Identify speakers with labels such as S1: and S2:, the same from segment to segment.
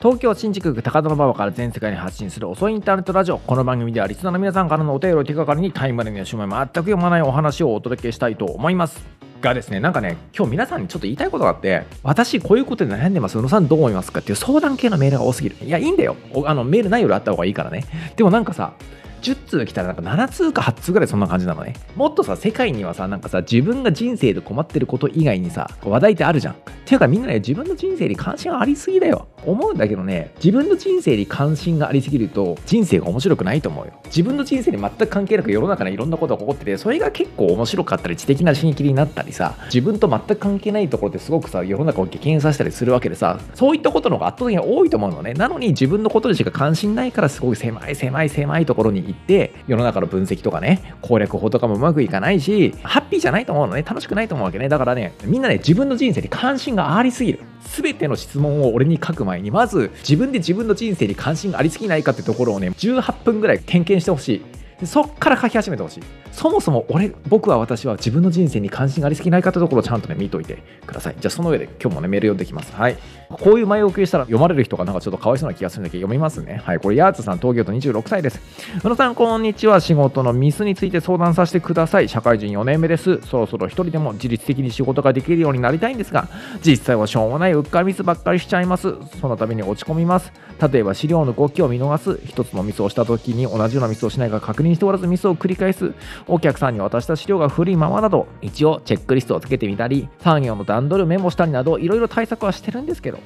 S1: 東京新宿区高田馬場から全世界に発信する遅いインターネットラジオ。この番組ではリスナーの皆さんからのお便りを手がかりにタイムラインや姉妹全く読まないお話をお届けしたいと思います。がですねなんかね今日皆さんにちょっと言いたいことがあって私こういうことで悩んでます。宇野さんどう思いますかっていう相談系のメールが多すぎる。いやいいんだよ。あのメールないよりあった方がいいからね。でもなんかさ10通来たらなんか7通か8通ぐらいそんな感じなのね。もっとさ、世界にはさ、なんかさ、自分が人生で困ってること以外にさ、話題ってあるじゃん。っていうかみんなね、自分の人生に関心ありすぎだよ。思うんだけどね、自分の人生に関心がありすぎると、人生が面白くないと思うよ。自分の人生に全く関係なく世の中にいろんなことが起こってて、それが結構面白かったり、知的な刺激になったりさ、自分と全く関係ないところですごくさ、世の中を激変させたりするわけでさ、そういったことの方が圧倒的に多いと思うのね。なのに自分のことにしか関心ないから、すごい狭い狭い狭いところに行って、世の中の分析とかね、攻略法とかもうまくいかないし、ハッピーじゃないと思うのね。楽しくないと思うわけね。だからね、みんなね、自分の人生に関心がありすぎる。全ての質問を俺に書く前にまず自分で自分の人生に関心がありすぎないかってところをね18分ぐらい点検してほしいでそっから書き始めてほしいそもそも俺僕は私は自分の人生に関心がありすぎないかってところをちゃんとね見といてください。じゃあその上で今日もねメール読んできます。はい。こういう前置きしたら読まれる人がなんかちょっとかわいそうな気がするんだけど読みますねはいこれヤーツさん東京都26歳です宇野さんこんにちは仕事のミスについて相談させてください社会人4年目です。そろそろ一人でも自律的に仕事ができるようになりたいんですが実際はしょうもないうっかりミスばっかりしちゃいます。そのために落ち込みます。例えば資料の動きを見逃す。一つのミスをした時に同じようなミスをしないか確認しておらずミスを繰り返す。お客さんに渡した資料が古いままなど一応チェックリストをつけてみたり作業の段取りをメモしたりなどいろいろ対策はしてるんですけど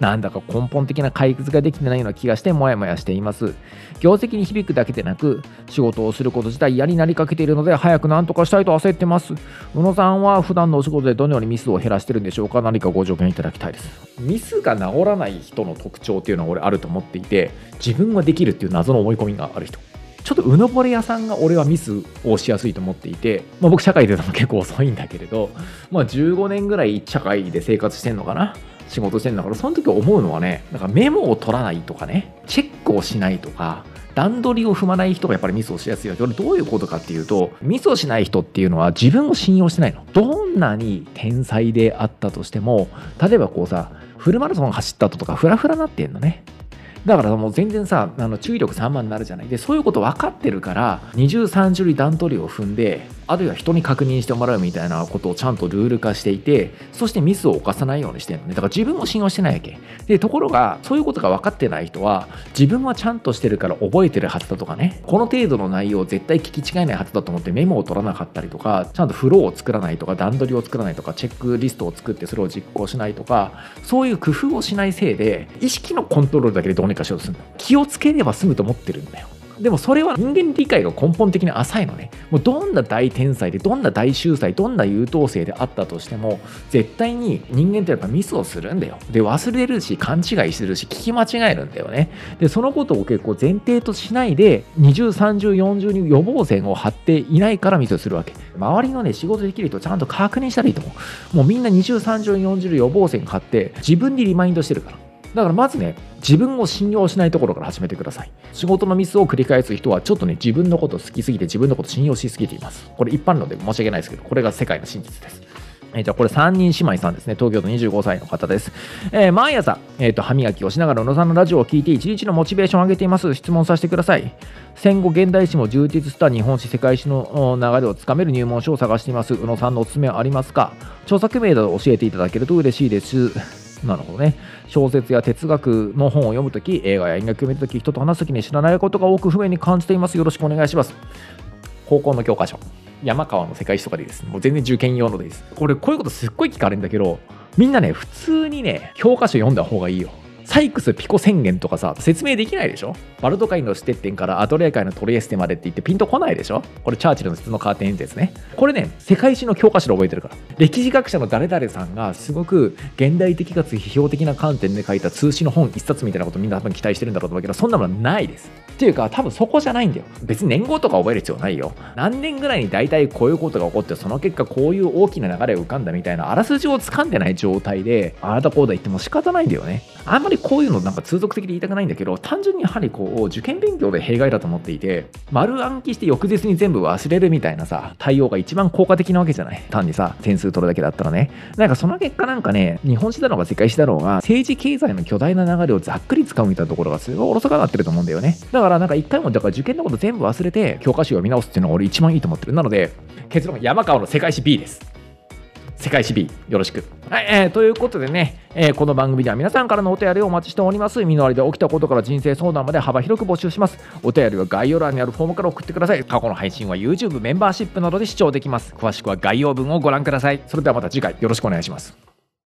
S1: なんだか根本的な解決ができてないような気がしてモヤモヤしています。業績に響くだけでなく、仕事をすること自体嫌になりかけているので、早く何とかしたいと焦ってます。宇野さんは普段のお仕事でどのようにミスを減らしてるんでしょうか？何かご助言いただきたいです。ミスが治らない人の特徴っていうのは俺あると思っていて、自分はできるっていう謎の思い込みがある人。ちょっとうぬぼれ屋さんが俺はミスをしやすいと思っていて、まあ、僕社会での結構遅いんだけれど、まあ、15年ぐらい社会で生活してんのかな？仕事してんだからその時思うのはねなんかメモを取らないとかねチェックをしないとか段取りを踏まない人がやっぱりミスをしやすいわけ。これどういうことかっていうと、ミスをしない人っていうのは自分を信用してないの。どんなに天才であったとしても、例えばこうさ、フルマラソン走った後とかフラフラなってんのね。だからもう全然さあの注意力散漫になるじゃない。でそういうこと分かってるから二重三重段取りを踏んであるいは人に確認してもらうみたいなことをちゃんとルール化していてそしてミスを犯さないようにしてるのね。だから自分を信用してないわけ。でところがそういうことが分かってない人は自分はちゃんとしてるから覚えてるはずだとかね。この程度の内容を絶対聞き違えないはずだと思ってメモを取らなかったりとかちゃんとフローを作らないとか段取りを作らないとかチェックリストを作ってそれを実行しないとかそういう工夫をしないせいで意識のコントロールだけでどうにかしようとするの。気をつければ済むと思ってるんだよ。でもそれは人間理解が根本的に浅いのね。もうどんな大天才で、どんな大秀才、どんな優等生であったとしても、絶対に人間ってやっぱミスをするんだよ。で、忘れるし、勘違いするし、聞き間違えるんだよね。で、そのことを結構前提としないで、20、30、40に予防線を張っていないからミスをするわけ。周りのね、仕事できる人ちゃんと確認したらいいと思う。もうみんな20、30、40予防線張って、自分にリマインドしてるから。だからまずね、自分を信用しないところから始めてください。仕事のミスを繰り返す人は、ちょっとね、自分のこと好きすぎて、自分のこと信用しすぎています。これ一般論で申し訳ないですけど、これが世界の真実です。え、じゃあこれ3人姉妹さんですね。東京都25歳の方です。えー、毎朝、えーと、歯磨きをしながら宇野さんのラジオを聞いて1日のモチベーションを上げています。質問させてください。戦後現代史も充実した日本史、世界史の流れをつかめる入門書を探しています。宇野さんのおすすめはありますか？著作名など教えていただけると嬉しいです。なるほどね。小説や哲学の本を読むとき、映画や音楽を見るとき、人と話すときに知らないことが多く不便に感じています。よろしくお願いします。高校の教科書。山川の世界史とかでいいです。もう全然受験用のでいいです。これ、こういうことすっごい聞かれるんだけど、みんなね、普通にね、教科書読んだ方がいいよ。サイクス・ピコ宣言とかさ、説明できないでしょ？バルト海のステッテンからアトレア海のトリエステまでって言ってピンとこないでしょ？これチャーチルの質のカーテン演説ね。これね、世界史の教科書で覚えてるから。歴史学者の誰々さんがすごく現代的かつ批評的な観点で書いた通史の本一冊みたいなことみんな多分期待してるんだろうと思うけど、そんなものはないです。ていうか多分そこじゃないんだよ。別に年号とか覚える必要ないよ。何年ぐらいに大体こういうことが起こってその結果こういう大きな流れを浮かんだみたいなあらすじを掴んでない状態であなたこうだ言っても仕方ないんだよね。あんまりこういうのなんか通俗的で言いたくないんだけど単純にやはりこう受験勉強で弊害だと思っていて丸暗記して翌日に全部忘れるみたいなさ対応が一番効果的なわけじゃない。単にさ点数取るだけだったらね。なんかその結果なんかね日本史だろうが世界史だろうが政治経済の巨大な流れをざっくり使うみたいなところがすごいおろそかになってると思うんだよね。だからからなんか一回もだから受験のこと全部忘れて教科書を見直すっていうのが俺一番いいと思ってるなので結論山川の世界史 B です世界史 B よろしく。はい、えー、ということでね、えー、この番組では皆さんからのお便りをお待ちしております。身の回りで起きたことから人生相談まで幅広く募集します。お便りは概要欄にあるフォームから送ってください。過去の配信は YouTube メンバーシップなどで視聴できます。詳しくは概要文をご覧ください。それではまた次回よろしくお願いします。